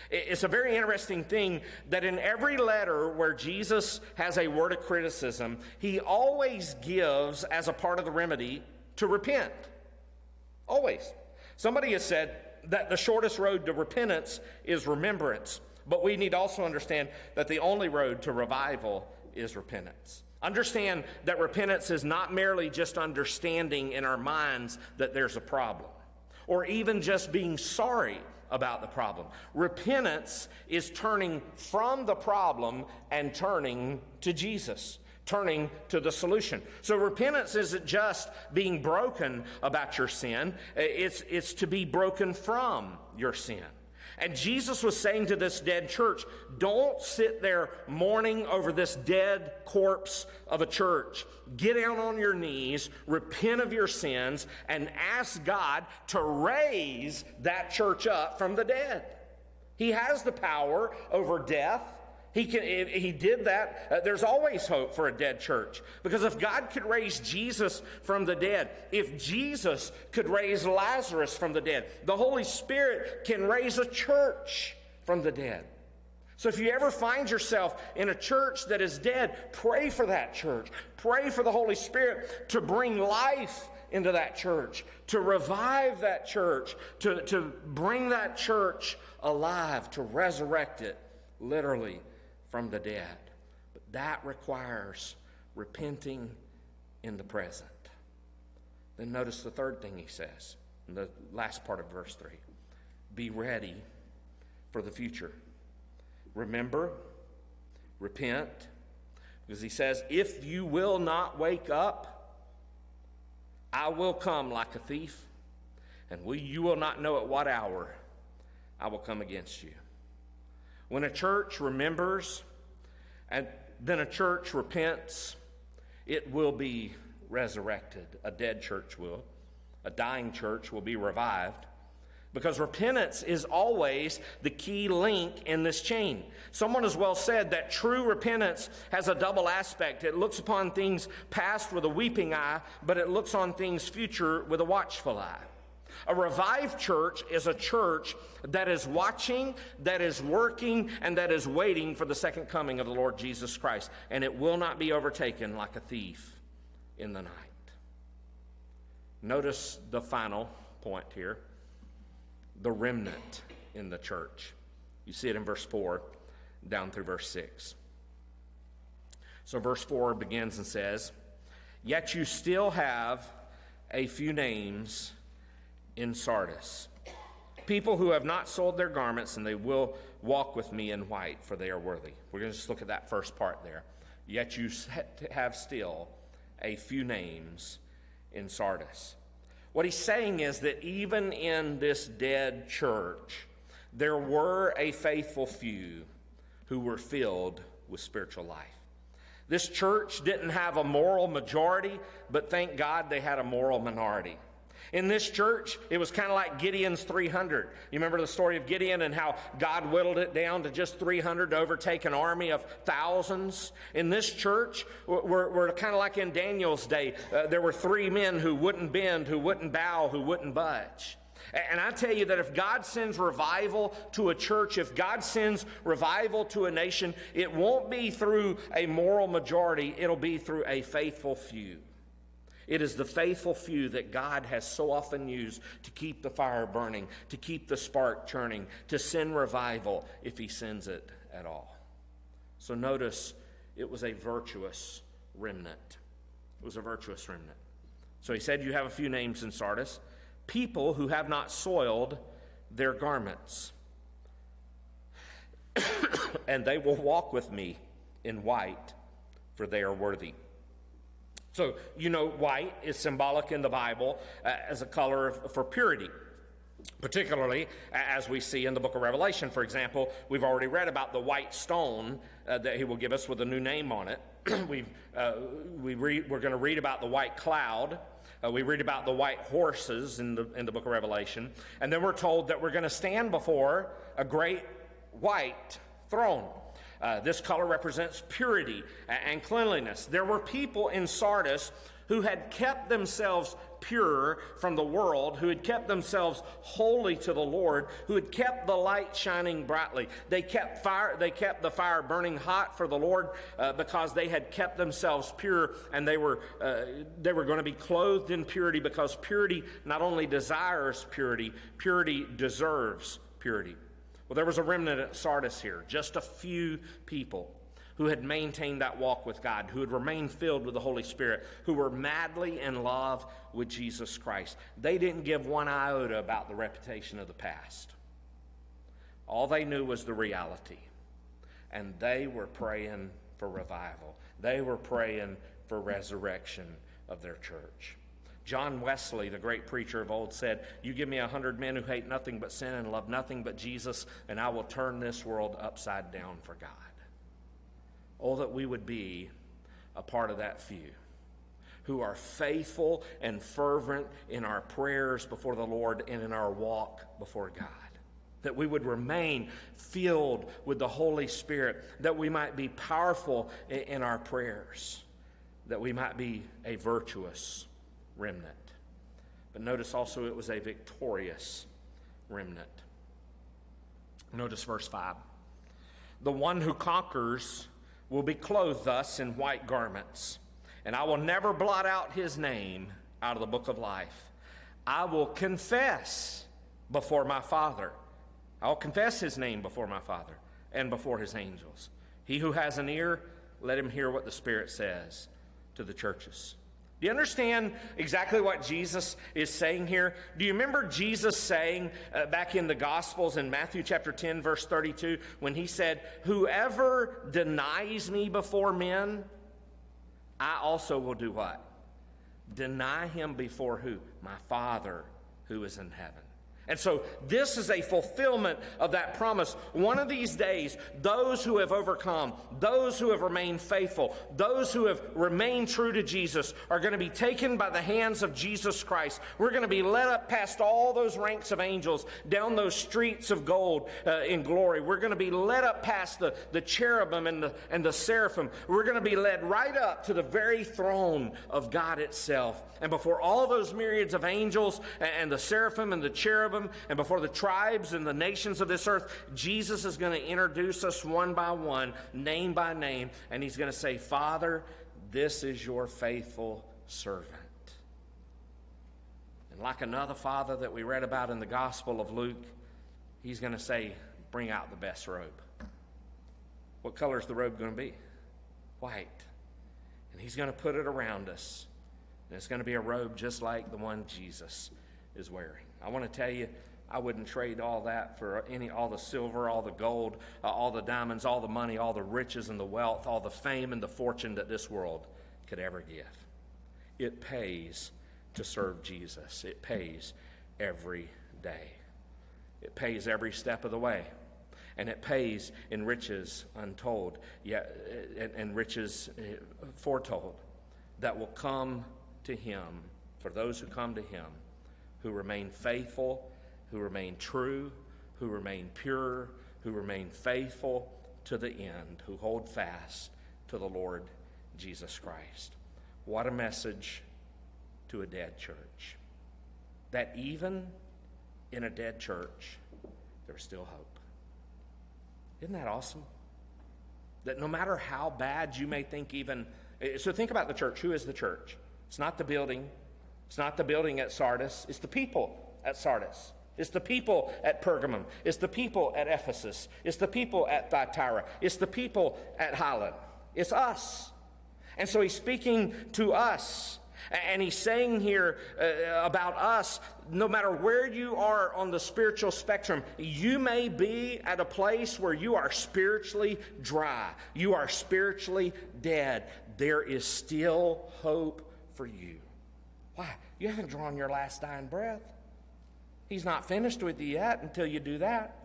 It's a very interesting thing that in every letter where Jesus has a word of criticism, he always gives as a part of the remedy to repent. Always. Somebody has said that the shortest road to repentance is remembrance, but we need also understand that the only road to revival is repentance. Understand that repentance is not merely just understanding in our minds that there's a problem, or even just being sorry about the problem. Repentance is turning from the problem and turning to Jesus, turning to the solution. So repentance isn't just being broken about your sin, it's, it's to be broken from your sin. And Jesus was saying to this dead church, don't sit there mourning over this dead corpse of a church. Get down on your knees, repent of your sins, and ask God to raise that church up from the dead. He has the power over death he, can, he did that. Uh, there's always hope for a dead church. Because if God could raise Jesus from the dead, if Jesus could raise Lazarus from the dead, the Holy Spirit can raise a church from the dead. So if you ever find yourself in a church that is dead, pray for that church. Pray for the Holy Spirit to bring life into that church, to revive that church, to, to bring that church alive, to resurrect it, literally from the dead. But that requires repenting in the present. Then notice the third thing he says in the last part of verse 3 be ready for the future. Remember, repent, because he says, if you will not wake up, I will come like a thief, and we, you will not know at what hour I will come against you. When a church remembers and then a church repents, it will be resurrected. A dead church will. A dying church will be revived. Because repentance is always the key link in this chain. Someone has well said that true repentance has a double aspect. It looks upon things past with a weeping eye, but it looks on things future with a watchful eye. A revived church is a church that is watching, that is working, and that is waiting for the second coming of the Lord Jesus Christ. And it will not be overtaken like a thief in the night. Notice the final point here the remnant in the church. You see it in verse 4 down through verse 6. So, verse 4 begins and says, Yet you still have a few names in Sardis. People who have not sold their garments, and they will walk with me in white, for they are worthy. We're going to just look at that first part there. Yet you have still a few names in Sardis. What he's saying is that even in this dead church, there were a faithful few who were filled with spiritual life. This church didn't have a moral majority, but thank God they had a moral minority. In this church, it was kind of like Gideon's 300. You remember the story of Gideon and how God whittled it down to just 300 to overtake an army of thousands? In this church, we're, we're kind of like in Daniel's day. Uh, there were three men who wouldn't bend, who wouldn't bow, who wouldn't budge. And I tell you that if God sends revival to a church, if God sends revival to a nation, it won't be through a moral majority, it'll be through a faithful few. It is the faithful few that God has so often used to keep the fire burning, to keep the spark churning, to send revival if He sends it at all. So notice it was a virtuous remnant. It was a virtuous remnant. So he said, You have a few names in Sardis people who have not soiled their garments. and they will walk with me in white, for they are worthy. So, you know, white is symbolic in the Bible uh, as a color of, for purity. Particularly as we see in the book of Revelation, for example, we've already read about the white stone uh, that he will give us with a new name on it. we've, uh, we re- we're going to read about the white cloud. Uh, we read about the white horses in the, in the book of Revelation, and then we're told that we're going to stand before a great white throne. Uh, this color represents purity and cleanliness. There were people in Sardis who had kept themselves pure from the world, who had kept themselves holy to the Lord, who had kept the light shining brightly. They kept fire, they kept the fire burning hot for the Lord uh, because they had kept themselves pure and they were uh, they were going to be clothed in purity because purity not only desires purity, purity deserves purity. Well, there was a remnant at Sardis here, just a few people who had maintained that walk with God, who had remained filled with the Holy Spirit, who were madly in love with Jesus Christ. They didn't give one iota about the reputation of the past. All they knew was the reality. And they were praying for revival, they were praying for resurrection of their church. John Wesley, the great preacher of old, said, You give me a hundred men who hate nothing but sin and love nothing but Jesus, and I will turn this world upside down for God. Oh, that we would be a part of that few who are faithful and fervent in our prayers before the Lord and in our walk before God. That we would remain filled with the Holy Spirit, that we might be powerful in our prayers, that we might be a virtuous remnant. But notice also it was a victorious remnant. Notice verse 5. The one who conquers will be clothed thus in white garments, and I will never blot out his name out of the book of life. I will confess before my Father. I will confess his name before my Father and before his angels. He who has an ear, let him hear what the Spirit says to the churches. Do you understand exactly what Jesus is saying here? Do you remember Jesus saying uh, back in the Gospels in Matthew chapter 10, verse 32, when he said, Whoever denies me before men, I also will do what? Deny him before who? My Father who is in heaven. And so, this is a fulfillment of that promise. One of these days, those who have overcome, those who have remained faithful, those who have remained true to Jesus are going to be taken by the hands of Jesus Christ. We're going to be led up past all those ranks of angels, down those streets of gold uh, in glory. We're going to be led up past the, the cherubim and the, and the seraphim. We're going to be led right up to the very throne of God itself. And before all those myriads of angels and, and the seraphim and the cherubim, and before the tribes and the nations of this earth, Jesus is going to introduce us one by one, name by name, and he's going to say, Father, this is your faithful servant. And like another father that we read about in the Gospel of Luke, he's going to say, Bring out the best robe. What color is the robe going to be? White. And he's going to put it around us. And it's going to be a robe just like the one Jesus is wearing. I want to tell you, I wouldn't trade all that for any all the silver, all the gold, uh, all the diamonds, all the money, all the riches and the wealth, all the fame and the fortune that this world could ever give. It pays to serve Jesus. It pays every day. It pays every step of the way. And it pays in riches untold, yet and riches uh, foretold that will come to him for those who come to him who remain faithful, who remain true, who remain pure, who remain faithful to the end, who hold fast to the Lord Jesus Christ. What a message to a dead church. That even in a dead church, there's still hope. Isn't that awesome? That no matter how bad you may think, even. So think about the church. Who is the church? It's not the building, it's not the building at Sardis, it's the people at Sardis. It's the people at Pergamum. It's the people at Ephesus. It's the people at Thyatira. It's the people at Highland. It's us. And so he's speaking to us. And he's saying here uh, about us no matter where you are on the spiritual spectrum, you may be at a place where you are spiritually dry, you are spiritually dead. There is still hope for you. Why? You haven't drawn your last dying breath. He's not finished with you yet until you do that.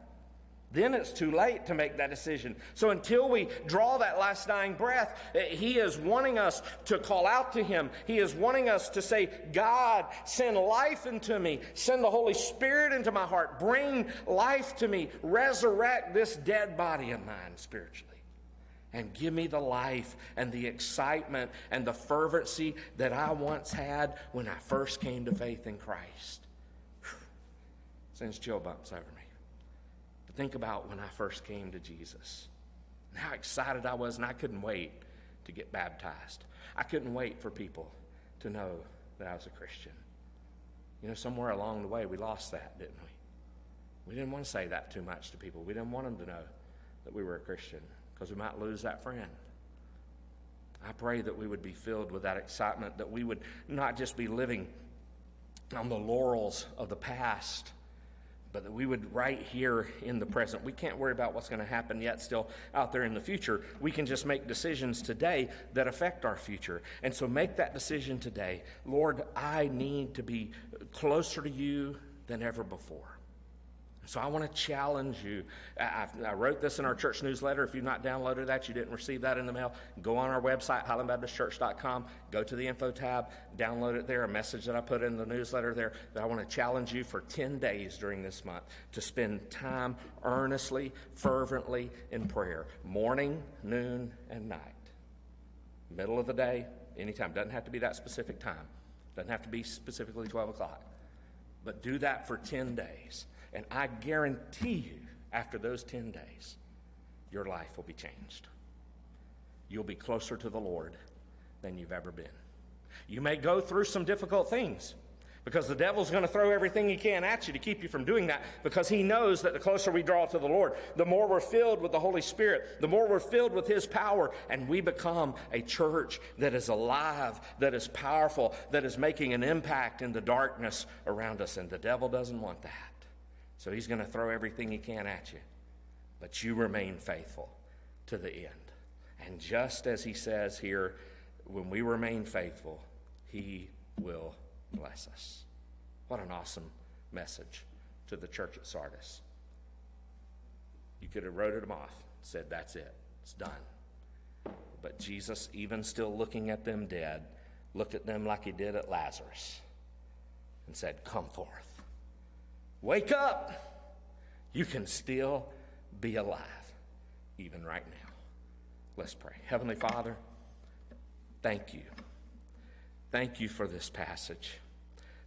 then it's too late to make that decision. So until we draw that last dying breath, eh, He is wanting us to call out to Him. He is wanting us to say, God, send life into me. Send the Holy Spirit into my heart. Bring life to me. Resurrect this dead body of mine spiritually. And give me the life and the excitement and the fervency that I once had when I first came to faith in Christ. Sends chill bumps over me. But think about when I first came to Jesus and how excited I was, and I couldn't wait to get baptized. I couldn't wait for people to know that I was a Christian. You know, somewhere along the way, we lost that, didn't we? We didn't want to say that too much to people. We didn't want them to know that we were a Christian because we might lose that friend. I pray that we would be filled with that excitement, that we would not just be living on the laurels of the past, but that we would right here in the present. We can't worry about what's going to happen yet, still out there in the future. We can just make decisions today that affect our future. And so make that decision today. Lord, I need to be closer to you than ever before. So I want to challenge you. I, wrote this in our church newsletter. If you've not downloaded that, you didn't receive that in the mail, go on our website, highlandbaptistchurch.com, go to the info tab, download it there, a message that I put in the newsletter there that I want to challenge you for 10 days during this month to spend time earnestly, fervently in prayer, morning, noon, and night. Middle of the day, anytime. Doesn't have to be that specific time. Doesn't have to be specifically 12 o'clock. But do that for 10 days. And I guarantee you, after those 10 days, your life will be changed. You'll be closer to the Lord than you've ever been. You may go through some difficult things because the devil's going to throw everything he can at you to keep you from doing that because he knows that the closer we draw to the Lord, the more we're filled with the Holy Spirit, the more we're filled with his power, and we become a church that is alive, that is powerful, that is making an impact in the darkness around us. And the devil doesn't want that. So he's going to throw everything he can at you. But you remain faithful to the end. And just as he says here, when we remain faithful, he will bless us. What an awesome message to the church at Sardis. You could have wrote them off, said, That's it, it's done. But Jesus, even still looking at them dead, looked at them like he did at Lazarus and said, Come forth. Wake up. You can still be alive, even right now. Let's pray. Heavenly Father, thank you. Thank you for this passage.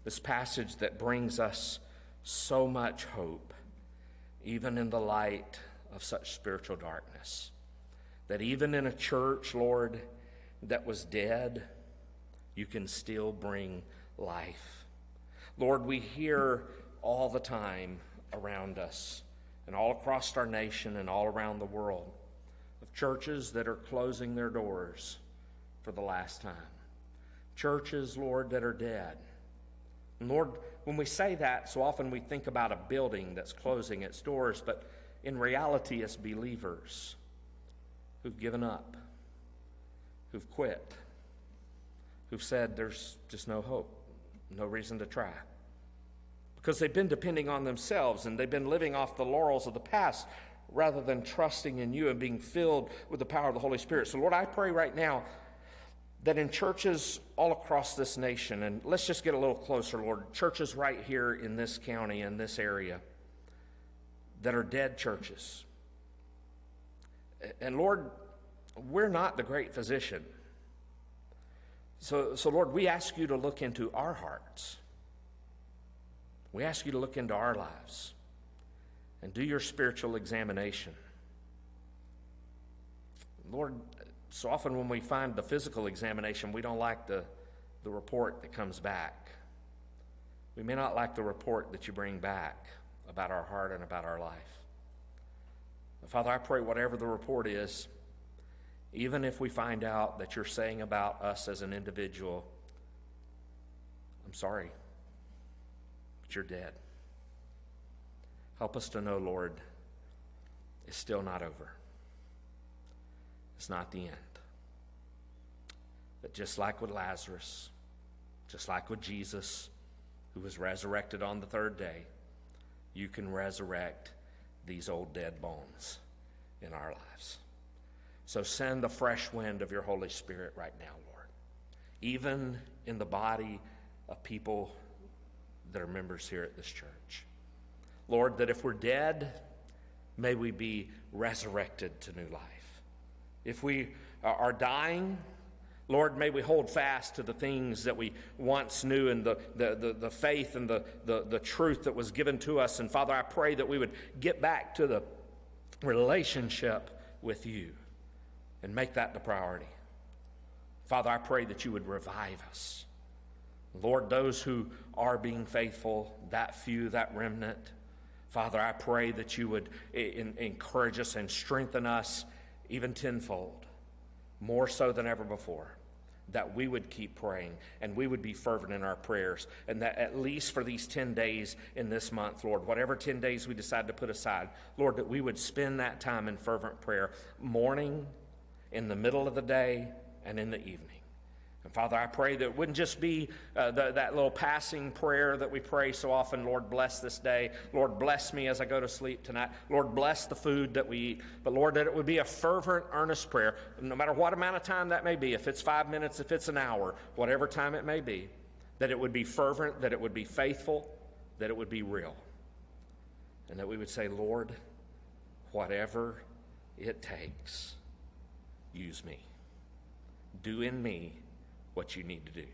This passage that brings us so much hope, even in the light of such spiritual darkness. That even in a church, Lord, that was dead, you can still bring life. Lord, we hear all the time around us and all across our nation and all around the world of churches that are closing their doors for the last time. Churches, Lord, that are dead. And Lord, when we say that, so often we think about a building that's closing its doors, but in reality, it's believers who've given up, who've quit, who've said there's just no hope, no reason to try because they've been depending on themselves and they've been living off the laurels of the past rather than trusting in you and being filled with the power of the Holy Spirit. So, Lord, I pray right now that in churches all across this nation, and let's just get a little closer, Lord, churches right here in this county, in this area, that are dead churches. And Lord, we're not the great physician. So, so Lord, we ask you to look into our hearts. We ask you to look into our lives and do your spiritual examination. Lord, so often when we find the physical examination, we don't like the, the report that comes back. We may not like the report that you bring back about our heart and about our life. But Father, I pray whatever the report is, even if we find out that you're saying about us as an individual, I'm sorry but you're dead. Help us to know, Lord, it's still not over. It's not the end. But just like with Lazarus, just like with Jesus, who was resurrected on the third day, you can resurrect these old dead bones in our lives. So send the fresh wind of your Holy Spirit right now, Lord, even in the body of people that are members here at this church. Lord, that if we're dead, may we be resurrected to new life. If we are dying, Lord, may we hold fast to the things that we once knew and the, the, the, the, faith and the, the, the truth that was given to us. And Father, I pray that we would get back to the relationship with you and make that the priority. Father, I pray that you would revive us. Lord, those who are being faithful, that few, that remnant, Father, I pray that you would in, encourage us and strengthen us even tenfold, more so than ever before. That we would keep praying and we would be fervent in our prayers, and that at least for these 10 days in this month, Lord, whatever 10 days we decide to put aside, Lord, that we would spend that time in fervent prayer, morning, in the middle of the day, and in the evening. And Father, I pray that it wouldn't just be uh, the, that little passing prayer that we pray so often, Lord, bless this day. Lord, bless me as I go to sleep tonight. Lord, bless the food that we eat. But Lord, that it would be a fervent, earnest prayer, no matter what amount of time that may be, if it's five minutes, if it's an hour, whatever time it may be, that it would be fervent, that it would be faithful, that it would be real. And that we would say, Lord, whatever it takes, use me. Do in me what you need to do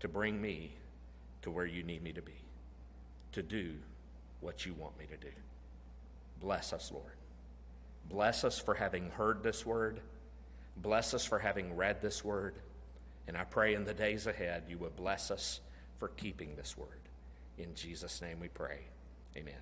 to bring me to where you need me to be, to do what you want me to do. Bless us, Lord. Bless us for having heard this word. Bless us for having read this word. And I pray in the days ahead you will bless us for keeping this word. In Jesus' name we pray. Amen.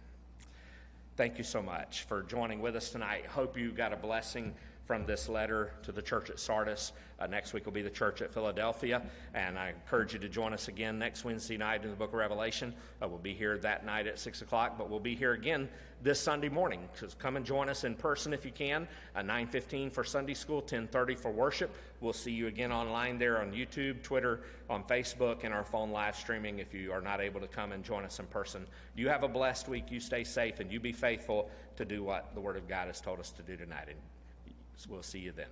Thank you so much for joining with us tonight. Hope you got a blessing from this letter to the church at Sardis. Uh, next week will be the church at Philadelphia, and I encourage you to join us again next Wednesday night in the book of Revelation. Uh, we'll be here that night at 6 o'clock, but we'll be here again this Sunday morning. So come and join us in person if you can, uh, 9.15 for Sunday school, 10.30 for worship. We'll see you again online there on YouTube, Twitter, on Facebook, and our phone live streaming if you are not able to come and join us in person. You have a blessed week. You stay safe, and you be faithful to do what the Word of God has told us to do tonight. And we'll see you then.